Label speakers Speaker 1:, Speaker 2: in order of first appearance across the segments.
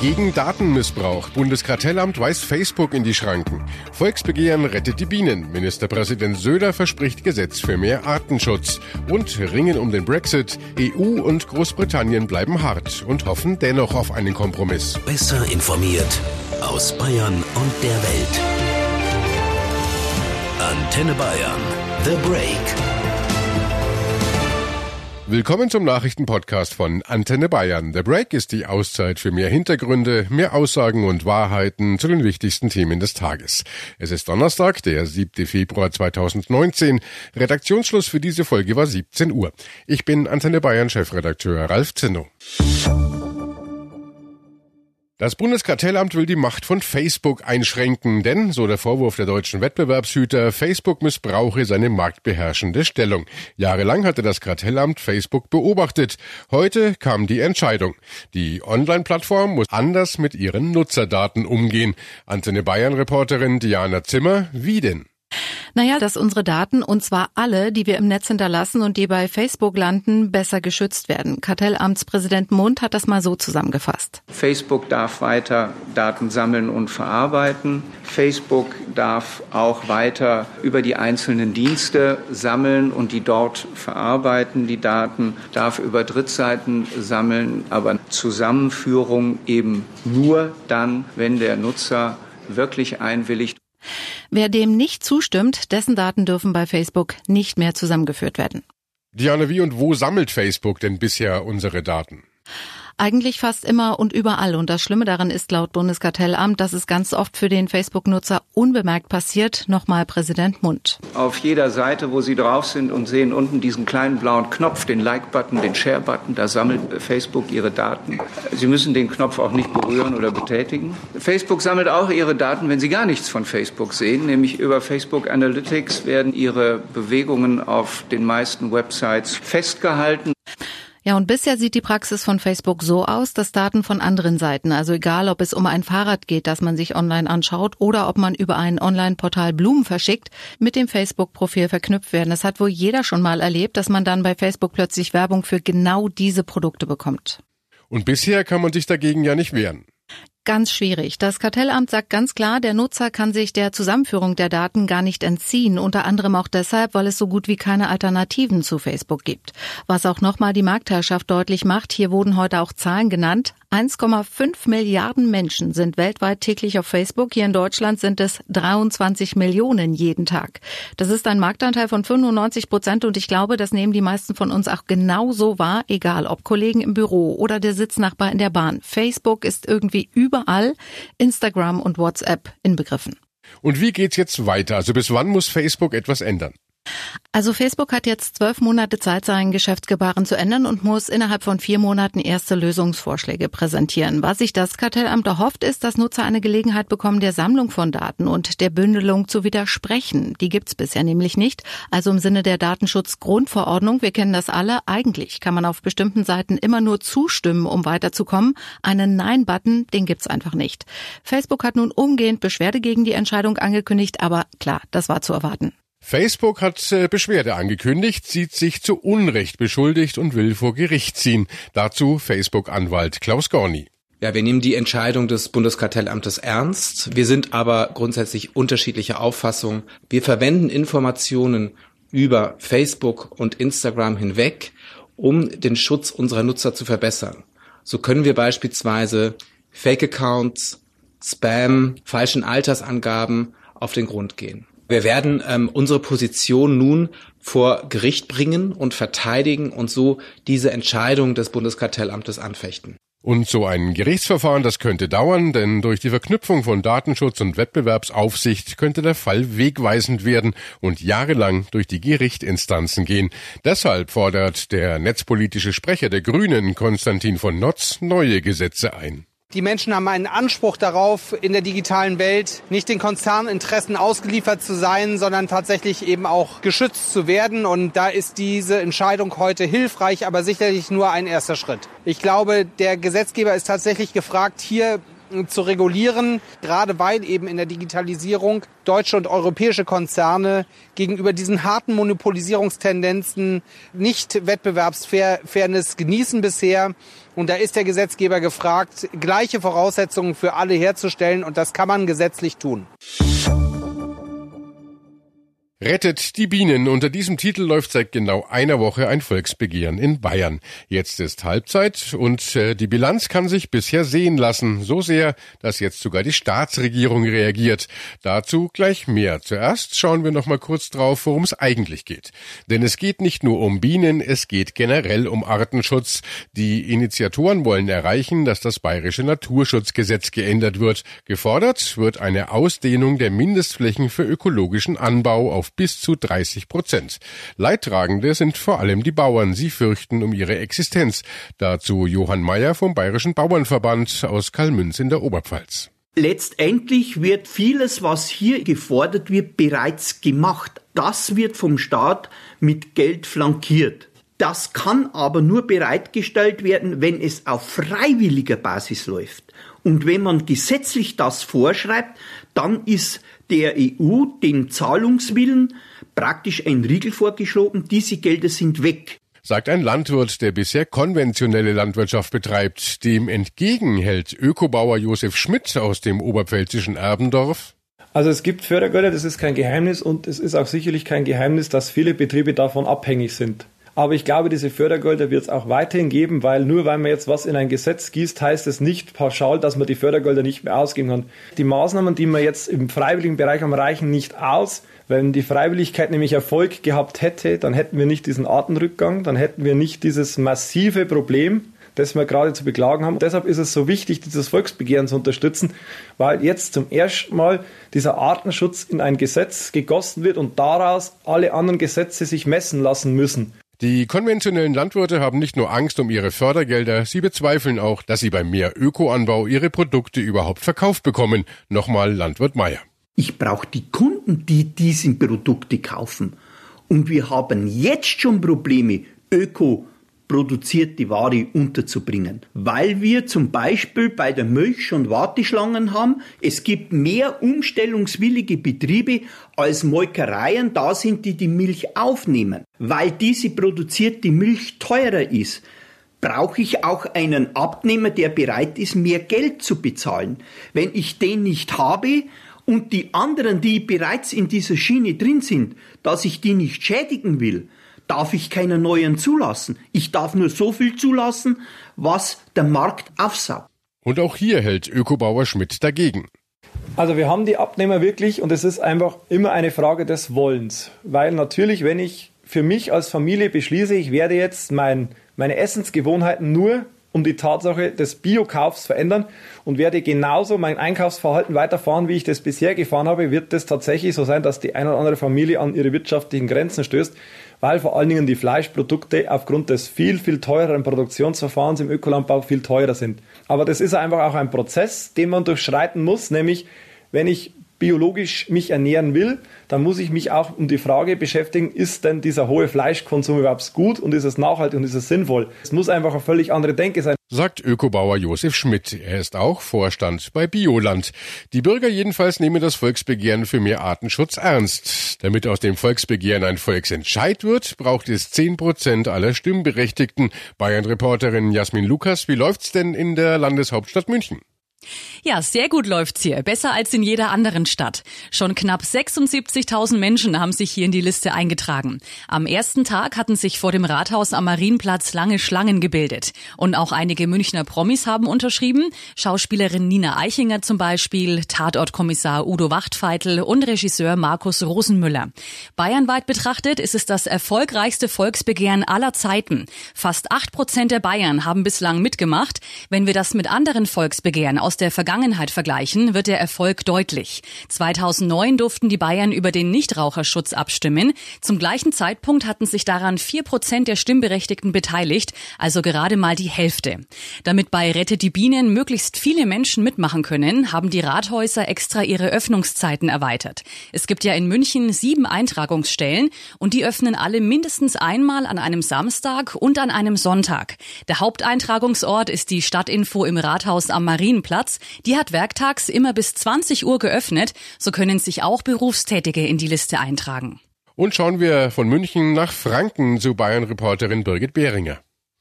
Speaker 1: Gegen Datenmissbrauch. Bundeskartellamt weist Facebook in die Schranken. Volksbegehren rettet die Bienen. Ministerpräsident Söder verspricht Gesetz für mehr Artenschutz. Und Ringen um den Brexit. EU und Großbritannien bleiben hart und hoffen dennoch auf einen Kompromiss.
Speaker 2: Besser informiert aus Bayern und der Welt. Antenne Bayern. The Break.
Speaker 1: Willkommen zum Nachrichtenpodcast von Antenne Bayern. The Break ist die Auszeit für mehr Hintergründe, mehr Aussagen und Wahrheiten zu den wichtigsten Themen des Tages. Es ist Donnerstag, der 7. Februar 2019. Redaktionsschluss für diese Folge war 17 Uhr. Ich bin Antenne Bayern Chefredakteur Ralf Zinno. Das Bundeskartellamt will die Macht von Facebook einschränken, denn, so der Vorwurf der deutschen Wettbewerbshüter, Facebook missbrauche seine marktbeherrschende Stellung. Jahrelang hatte das Kartellamt Facebook beobachtet. Heute kam die Entscheidung. Die Online-Plattform muss anders mit ihren Nutzerdaten umgehen. Antenne Bayern-Reporterin Diana Zimmer, wie denn?
Speaker 3: Naja, dass unsere Daten, und zwar alle, die wir im Netz hinterlassen und die bei Facebook landen, besser geschützt werden. Kartellamtspräsident Mund hat das mal so zusammengefasst.
Speaker 4: Facebook darf weiter Daten sammeln und verarbeiten. Facebook darf auch weiter über die einzelnen Dienste sammeln und die dort verarbeiten. Die Daten darf über Drittseiten sammeln, aber Zusammenführung eben nur dann, wenn der Nutzer wirklich einwilligt.
Speaker 3: Wer dem nicht zustimmt, dessen Daten dürfen bei Facebook nicht mehr zusammengeführt werden.
Speaker 1: Diana, wie und wo sammelt Facebook denn bisher unsere Daten?
Speaker 3: Eigentlich fast immer und überall. Und das Schlimme daran ist laut Bundeskartellamt, dass es ganz oft für den Facebook-Nutzer unbemerkt passiert. Nochmal Präsident Mund.
Speaker 4: Auf jeder Seite, wo Sie drauf sind und sehen unten diesen kleinen blauen Knopf, den Like-Button, den Share-Button, da sammelt Facebook Ihre Daten. Sie müssen den Knopf auch nicht berühren oder betätigen. Facebook sammelt auch Ihre Daten, wenn Sie gar nichts von Facebook sehen, nämlich über Facebook Analytics werden Ihre Bewegungen auf den meisten Websites festgehalten.
Speaker 3: Ja, und bisher sieht die Praxis von Facebook so aus, dass Daten von anderen Seiten, also egal ob es um ein Fahrrad geht, das man sich online anschaut oder ob man über ein Online-Portal Blumen verschickt, mit dem Facebook-Profil verknüpft werden. Das hat wohl jeder schon mal erlebt, dass man dann bei Facebook plötzlich Werbung für genau diese Produkte bekommt.
Speaker 1: Und bisher kann man sich dagegen ja nicht wehren
Speaker 3: ganz schwierig. Das Kartellamt sagt ganz klar, der Nutzer kann sich der Zusammenführung der Daten gar nicht entziehen, unter anderem auch deshalb, weil es so gut wie keine Alternativen zu Facebook gibt. Was auch nochmal die Marktherrschaft deutlich macht, hier wurden heute auch Zahlen genannt. 1,5 Milliarden Menschen sind weltweit täglich auf Facebook. Hier in Deutschland sind es 23 Millionen jeden Tag. Das ist ein Marktanteil von 95 Prozent und ich glaube, das nehmen die meisten von uns auch genauso wahr, egal ob Kollegen im Büro oder der Sitznachbar in der Bahn. Facebook ist irgendwie über überall Instagram und WhatsApp inbegriffen.
Speaker 1: Und wie geht's jetzt weiter? Also bis wann muss Facebook etwas ändern?
Speaker 3: Also Facebook hat jetzt zwölf Monate Zeit, sein Geschäftsgebaren zu ändern und muss innerhalb von vier Monaten erste Lösungsvorschläge präsentieren. Was sich das Kartellamt erhofft, ist, dass Nutzer eine Gelegenheit bekommen, der Sammlung von Daten und der Bündelung zu widersprechen. Die gibt's bisher nämlich nicht. Also im Sinne der Datenschutzgrundverordnung, wir kennen das alle, eigentlich kann man auf bestimmten Seiten immer nur zustimmen, um weiterzukommen. Einen Nein-Button, den gibt's einfach nicht. Facebook hat nun umgehend Beschwerde gegen die Entscheidung angekündigt, aber klar, das war zu erwarten.
Speaker 1: Facebook hat äh, Beschwerde angekündigt, sieht sich zu Unrecht beschuldigt und will vor Gericht ziehen. Dazu Facebook-Anwalt Klaus Gorni.
Speaker 5: Ja, wir nehmen die Entscheidung des Bundeskartellamtes ernst. Wir sind aber grundsätzlich unterschiedlicher Auffassung. Wir verwenden Informationen über Facebook und Instagram hinweg, um den Schutz unserer Nutzer zu verbessern. So können wir beispielsweise Fake-Accounts, Spam, falschen Altersangaben auf den Grund gehen. Wir werden ähm, unsere Position nun vor Gericht bringen und verteidigen und so diese Entscheidung des Bundeskartellamtes anfechten.
Speaker 1: Und so ein Gerichtsverfahren, das könnte dauern, denn durch die Verknüpfung von Datenschutz und Wettbewerbsaufsicht könnte der Fall wegweisend werden und jahrelang durch die Gerichtsinstanzen gehen. Deshalb fordert der netzpolitische Sprecher der Grünen, Konstantin von Notz, neue Gesetze ein.
Speaker 6: Die Menschen haben einen Anspruch darauf, in der digitalen Welt nicht den Konzerninteressen ausgeliefert zu sein, sondern tatsächlich eben auch geschützt zu werden. Und da ist diese Entscheidung heute hilfreich, aber sicherlich nur ein erster Schritt. Ich glaube, der Gesetzgeber ist tatsächlich gefragt, hier zu regulieren, gerade weil eben in der Digitalisierung deutsche und europäische Konzerne gegenüber diesen harten Monopolisierungstendenzen nicht Wettbewerbsfairness genießen bisher. Und da ist der Gesetzgeber gefragt, gleiche Voraussetzungen für alle herzustellen. Und das kann man gesetzlich tun.
Speaker 1: Rettet die Bienen. Unter diesem Titel läuft seit genau einer Woche ein Volksbegehren in Bayern. Jetzt ist Halbzeit und äh, die Bilanz kann sich bisher sehen lassen. So sehr, dass jetzt sogar die Staatsregierung reagiert. Dazu gleich mehr. Zuerst schauen wir noch mal kurz drauf, worum es eigentlich geht. Denn es geht nicht nur um Bienen, es geht generell um Artenschutz. Die Initiatoren wollen erreichen, dass das bayerische Naturschutzgesetz geändert wird. Gefordert wird eine Ausdehnung der Mindestflächen für ökologischen Anbau auf bis zu 30 Prozent. Leidtragende sind vor allem die Bauern. Sie fürchten um ihre Existenz. Dazu Johann Mayer vom Bayerischen Bauernverband aus Kalmünz in der Oberpfalz.
Speaker 7: Letztendlich wird vieles, was hier gefordert wird, bereits gemacht. Das wird vom Staat mit Geld flankiert. Das kann aber nur bereitgestellt werden, wenn es auf freiwilliger Basis läuft. Und wenn man gesetzlich das vorschreibt, dann ist der EU dem Zahlungswillen praktisch ein Riegel vorgeschoben. Diese Gelder sind weg.
Speaker 1: Sagt ein Landwirt, der bisher konventionelle Landwirtschaft betreibt. Dem entgegen hält Ökobauer Josef Schmidt aus dem oberpfälzischen Erbendorf.
Speaker 8: Also es gibt Fördergelder, das ist kein Geheimnis und es ist auch sicherlich kein Geheimnis, dass viele Betriebe davon abhängig sind. Aber ich glaube, diese Fördergelder wird es auch weiterhin geben, weil nur weil man jetzt was in ein Gesetz gießt, heißt es nicht pauschal, dass man die Fördergelder nicht mehr ausgeben kann. Die Maßnahmen, die wir jetzt im freiwilligen Bereich haben, reichen nicht aus. Wenn die Freiwilligkeit nämlich Erfolg gehabt hätte, dann hätten wir nicht diesen Artenrückgang, dann hätten wir nicht dieses massive Problem, das wir gerade zu beklagen haben. Deshalb ist es so wichtig, dieses Volksbegehren zu unterstützen, weil jetzt zum ersten Mal dieser Artenschutz in ein Gesetz gegossen wird und daraus alle anderen Gesetze sich messen lassen müssen.
Speaker 1: Die konventionellen Landwirte haben nicht nur Angst um ihre Fördergelder, sie bezweifeln auch, dass sie beim mehr Ökoanbau ihre Produkte überhaupt verkauft bekommen. Nochmal Landwirt Meier.
Speaker 7: Ich brauche die Kunden, die diese Produkte kaufen. Und wir haben jetzt schon Probleme, Öko produzierte Ware unterzubringen. Weil wir zum Beispiel bei der Milch schon Warteschlangen haben. Es gibt mehr umstellungswillige Betriebe als Molkereien da sind, die die Milch aufnehmen. Weil diese produzierte Milch teurer ist, brauche ich auch einen Abnehmer, der bereit ist, mehr Geld zu bezahlen. Wenn ich den nicht habe und die anderen, die bereits in dieser Schiene drin sind, dass ich die nicht schädigen will, darf ich keine neuen zulassen. Ich darf nur so viel zulassen, was der Markt aufsaugt.
Speaker 1: Und auch hier hält Ökobauer Schmidt dagegen.
Speaker 8: Also wir haben die Abnehmer wirklich und es ist einfach immer eine Frage des Wollens. Weil natürlich, wenn ich für mich als Familie beschließe, ich werde jetzt mein, meine Essensgewohnheiten nur um die Tatsache des Biokaufs verändern und werde genauso mein Einkaufsverhalten weiterfahren, wie ich das bisher gefahren habe, wird es tatsächlich so sein, dass die eine oder andere Familie an ihre wirtschaftlichen Grenzen stößt, weil vor allen Dingen die Fleischprodukte aufgrund des viel, viel teureren Produktionsverfahrens im Ökolandbau viel teurer sind. Aber das ist einfach auch ein Prozess, den man durchschreiten muss, nämlich wenn ich biologisch mich ernähren will, dann muss ich mich auch um die Frage beschäftigen, ist denn dieser hohe Fleischkonsum überhaupt gut und ist es nachhaltig und ist es sinnvoll? Es muss einfach eine völlig andere Denke sein.
Speaker 1: Sagt Ökobauer Josef Schmidt. Er ist auch Vorstand bei Bioland. Die Bürger jedenfalls nehmen das Volksbegehren für mehr Artenschutz ernst. Damit aus dem Volksbegehren ein Volksentscheid wird, braucht es zehn Prozent aller Stimmberechtigten. Bayern-Reporterin Jasmin Lukas, wie läuft's denn in der Landeshauptstadt München?
Speaker 9: Ja, sehr gut läuft's hier. Besser als in jeder anderen Stadt. Schon knapp 76.000 Menschen haben sich hier in die Liste eingetragen. Am ersten Tag hatten sich vor dem Rathaus am Marienplatz lange Schlangen gebildet. Und auch einige Münchner Promis haben unterschrieben. Schauspielerin Nina Eichinger zum Beispiel, Tatortkommissar Udo Wachtfeitel und Regisseur Markus Rosenmüller. Bayernweit betrachtet ist es das erfolgreichste Volksbegehren aller Zeiten. Fast acht Prozent der Bayern haben bislang mitgemacht. Wenn wir das mit anderen Volksbegehren aus der Vergangenheit vergleichen, wird der Erfolg deutlich. 2009 durften die Bayern über den Nichtraucherschutz abstimmen. Zum gleichen Zeitpunkt hatten sich daran vier Prozent der Stimmberechtigten beteiligt, also gerade mal die Hälfte. Damit bei Rette die Bienen möglichst viele Menschen mitmachen können, haben die Rathäuser extra ihre Öffnungszeiten erweitert. Es gibt ja in München sieben Eintragungsstellen und die öffnen alle mindestens einmal an einem Samstag und an einem Sonntag. Der Haupteintragungsort ist die Stadtinfo im Rathaus am Marienplatz. Marktplatz. Die hat werktags immer bis 20 Uhr geöffnet. So können sich auch Berufstätige in die Liste eintragen.
Speaker 1: Und schauen wir von München nach Franken zu Bayern-Reporterin Birgit Behringer.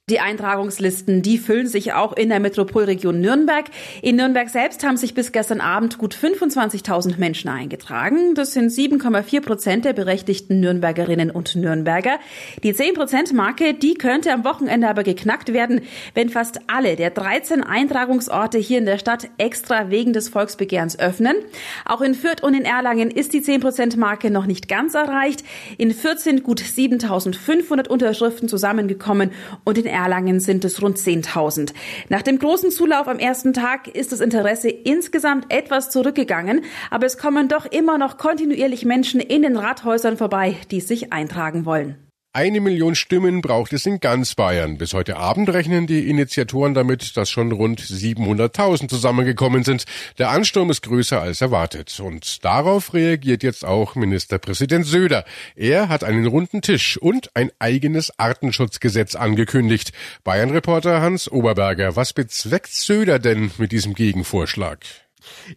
Speaker 10: Die Eintragungslisten, die füllen sich auch in der Metropolregion Nürnberg. In Nürnberg selbst haben sich bis gestern Abend gut 25.000 Menschen eingetragen. Das sind 7,4 Prozent der berechtigten Nürnbergerinnen und Nürnberger. Die 10 Prozent Marke, die könnte am Wochenende aber geknackt werden, wenn fast alle der 13 Eintragungsorte hier in der Stadt extra wegen des Volksbegehrens öffnen. Auch in Fürth und in Erlangen ist die 10 Prozent Marke noch nicht ganz erreicht. In Fürth sind gut 7.500 Unterschriften zusammengekommen und in sind es rund 10.000. Nach dem großen Zulauf am ersten Tag ist das Interesse insgesamt etwas zurückgegangen, aber es kommen doch immer noch kontinuierlich Menschen in den Rathäusern vorbei, die sich eintragen wollen.
Speaker 1: Eine Million Stimmen braucht es in ganz Bayern. Bis heute Abend rechnen die Initiatoren damit, dass schon rund 700.000 zusammengekommen sind. Der Ansturm ist größer als erwartet. Und darauf reagiert jetzt auch Ministerpräsident Söder. Er hat einen runden Tisch und ein eigenes Artenschutzgesetz angekündigt. Bayern-Reporter Hans Oberberger, was bezweckt Söder denn mit diesem Gegenvorschlag?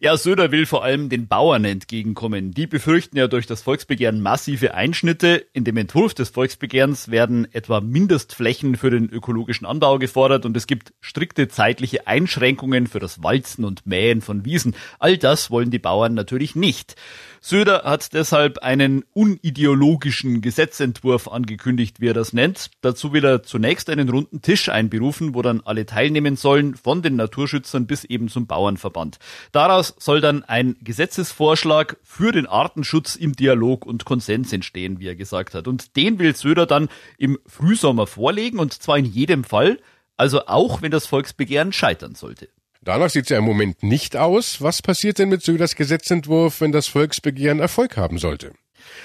Speaker 11: Ja, Söder will vor allem den Bauern entgegenkommen. Die befürchten ja durch das Volksbegehren massive Einschnitte. In dem Entwurf des Volksbegehrens werden etwa Mindestflächen für den ökologischen Anbau gefordert und es gibt strikte zeitliche Einschränkungen für das Walzen und Mähen von Wiesen. All das wollen die Bauern natürlich nicht. Söder hat deshalb einen unideologischen Gesetzentwurf angekündigt, wie er das nennt. Dazu will er zunächst einen runden Tisch einberufen, wo dann alle teilnehmen sollen, von den Naturschützern bis eben zum Bauernverband. Daraus soll dann ein Gesetzesvorschlag für den Artenschutz im Dialog und Konsens entstehen, wie er gesagt hat. Und den will Söder dann im Frühsommer vorlegen und zwar in jedem Fall, also auch wenn das Volksbegehren scheitern sollte.
Speaker 1: Danach sieht es ja im Moment nicht aus. Was passiert denn mit Söders Gesetzentwurf, wenn das Volksbegehren Erfolg haben sollte?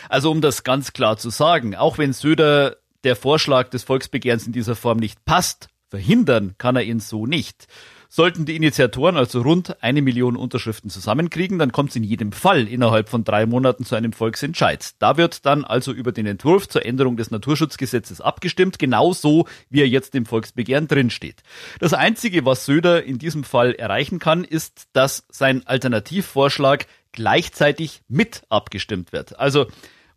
Speaker 11: Also um das ganz klar zu sagen, auch wenn Söder der Vorschlag des Volksbegehrens in dieser Form nicht passt, verhindern kann er ihn so nicht. Sollten die Initiatoren also rund eine Million Unterschriften zusammenkriegen, dann kommt es in jedem Fall innerhalb von drei Monaten zu einem Volksentscheid. Da wird dann also über den Entwurf zur Änderung des Naturschutzgesetzes abgestimmt, genauso wie er jetzt im Volksbegehren drinsteht. Das Einzige, was Söder in diesem Fall erreichen kann, ist, dass sein Alternativvorschlag gleichzeitig mit abgestimmt wird. Also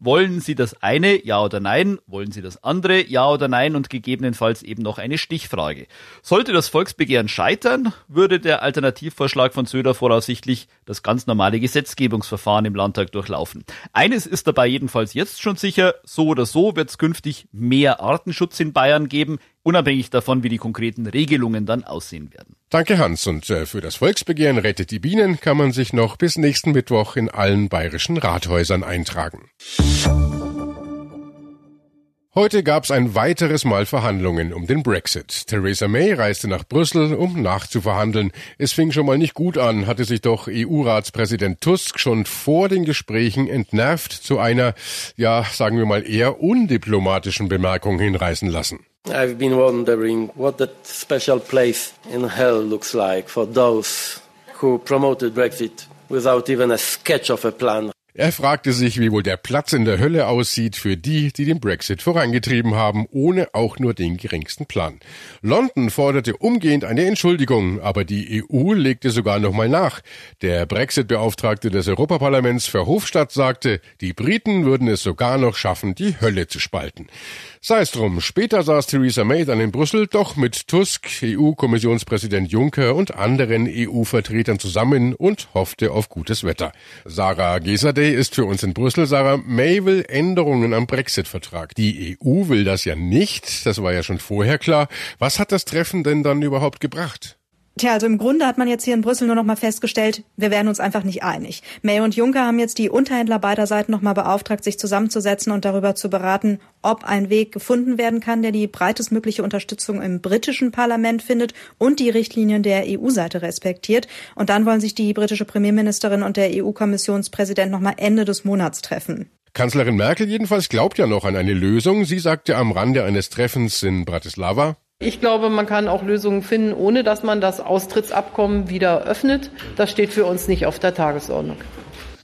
Speaker 11: wollen Sie das eine, ja oder nein? Wollen Sie das andere, ja oder nein? Und gegebenenfalls eben noch eine Stichfrage. Sollte das Volksbegehren scheitern, würde der Alternativvorschlag von Söder voraussichtlich das ganz normale Gesetzgebungsverfahren im Landtag durchlaufen. Eines ist dabei jedenfalls jetzt schon sicher, so oder so wird es künftig mehr Artenschutz in Bayern geben, unabhängig davon, wie die konkreten Regelungen dann aussehen werden.
Speaker 1: Danke Hans. Und äh, für das Volksbegehren Rettet die Bienen kann man sich noch bis nächsten Mittwoch in allen bayerischen Rathäusern eintragen. Heute gab es ein weiteres Mal Verhandlungen um den Brexit. Theresa May reiste nach Brüssel, um nachzuverhandeln. Es fing schon mal nicht gut an, hatte sich doch EU-Ratspräsident Tusk schon vor den Gesprächen entnervt zu einer, ja, sagen wir mal eher undiplomatischen Bemerkung hinreißen lassen.
Speaker 12: I've been wondering what that special place in hell looks like for those who promoted Brexit without even a sketch of a plan.
Speaker 1: Er fragte sich, wie wohl der Platz in der Hölle aussieht für die, die den Brexit vorangetrieben haben, ohne auch nur den geringsten Plan. London forderte umgehend eine Entschuldigung, aber die EU legte sogar nochmal nach. Der Brexit-Beauftragte des Europaparlaments Verhofstadt sagte, die Briten würden es sogar noch schaffen, die Hölle zu spalten. Sei es drum, später saß Theresa May dann in Brüssel doch mit Tusk, EU-Kommissionspräsident Juncker und anderen EU-Vertretern zusammen und hoffte auf gutes Wetter. Sarah Gesade ist für uns in Brüssel. Sarah May will Änderungen am Brexit-Vertrag. Die EU will das ja nicht, das war ja schon vorher klar. Was hat das Treffen denn dann überhaupt gebracht?
Speaker 13: Tja, also im Grunde hat man jetzt hier in Brüssel nur noch mal festgestellt, wir werden uns einfach nicht einig. May und Juncker haben jetzt die Unterhändler beider Seiten noch mal beauftragt, sich zusammenzusetzen und darüber zu beraten, ob ein Weg gefunden werden kann, der die breitestmögliche Unterstützung im britischen Parlament findet und die Richtlinien der EU-Seite respektiert. Und dann wollen sich die britische Premierministerin und der EU-Kommissionspräsident noch mal Ende des Monats treffen.
Speaker 1: Kanzlerin Merkel jedenfalls glaubt ja noch an eine Lösung. Sie sagte am Rande eines Treffens in Bratislava,
Speaker 14: ich glaube, man kann auch Lösungen finden, ohne dass man das Austrittsabkommen wieder öffnet. Das steht für uns nicht auf der Tagesordnung.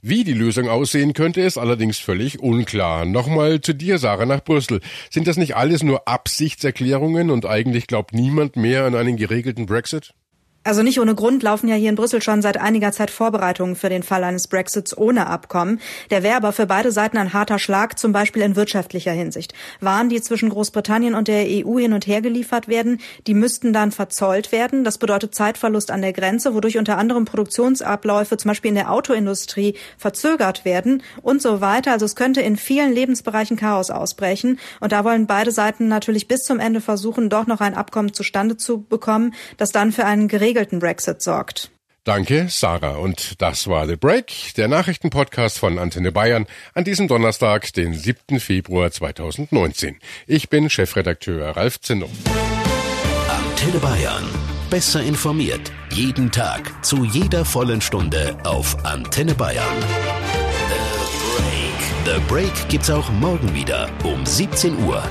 Speaker 1: Wie die Lösung aussehen könnte, ist allerdings völlig unklar. Nochmal zu dir, Sarah, nach Brüssel. Sind das nicht alles nur Absichtserklärungen und eigentlich glaubt niemand mehr an einen geregelten Brexit?
Speaker 13: Also nicht ohne Grund laufen ja hier in Brüssel schon seit einiger Zeit Vorbereitungen für den Fall eines Brexits ohne Abkommen. Der wäre aber für beide Seiten ein harter Schlag, zum Beispiel in wirtschaftlicher Hinsicht. Waren, die zwischen Großbritannien und der EU hin und her geliefert werden, die müssten dann verzollt werden. Das bedeutet Zeitverlust an der Grenze, wodurch unter anderem Produktionsabläufe, zum Beispiel in der Autoindustrie, verzögert werden und so weiter. Also es könnte in vielen Lebensbereichen Chaos ausbrechen. Und da wollen beide Seiten natürlich bis zum Ende versuchen, doch noch ein Abkommen zustande zu bekommen, das dann für einen geregelten geregelten Brexit sorgt.
Speaker 1: Danke, Sarah. Und das war The Break, der Nachrichtenpodcast von Antenne Bayern an diesem Donnerstag, den 7. Februar 2019. Ich bin Chefredakteur Ralf Zinno.
Speaker 2: Antenne Bayern. Besser informiert. Jeden Tag. Zu jeder vollen Stunde auf Antenne Bayern. The Break. The Break gibt's auch morgen wieder um 17 Uhr.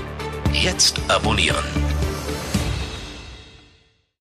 Speaker 2: Jetzt abonnieren.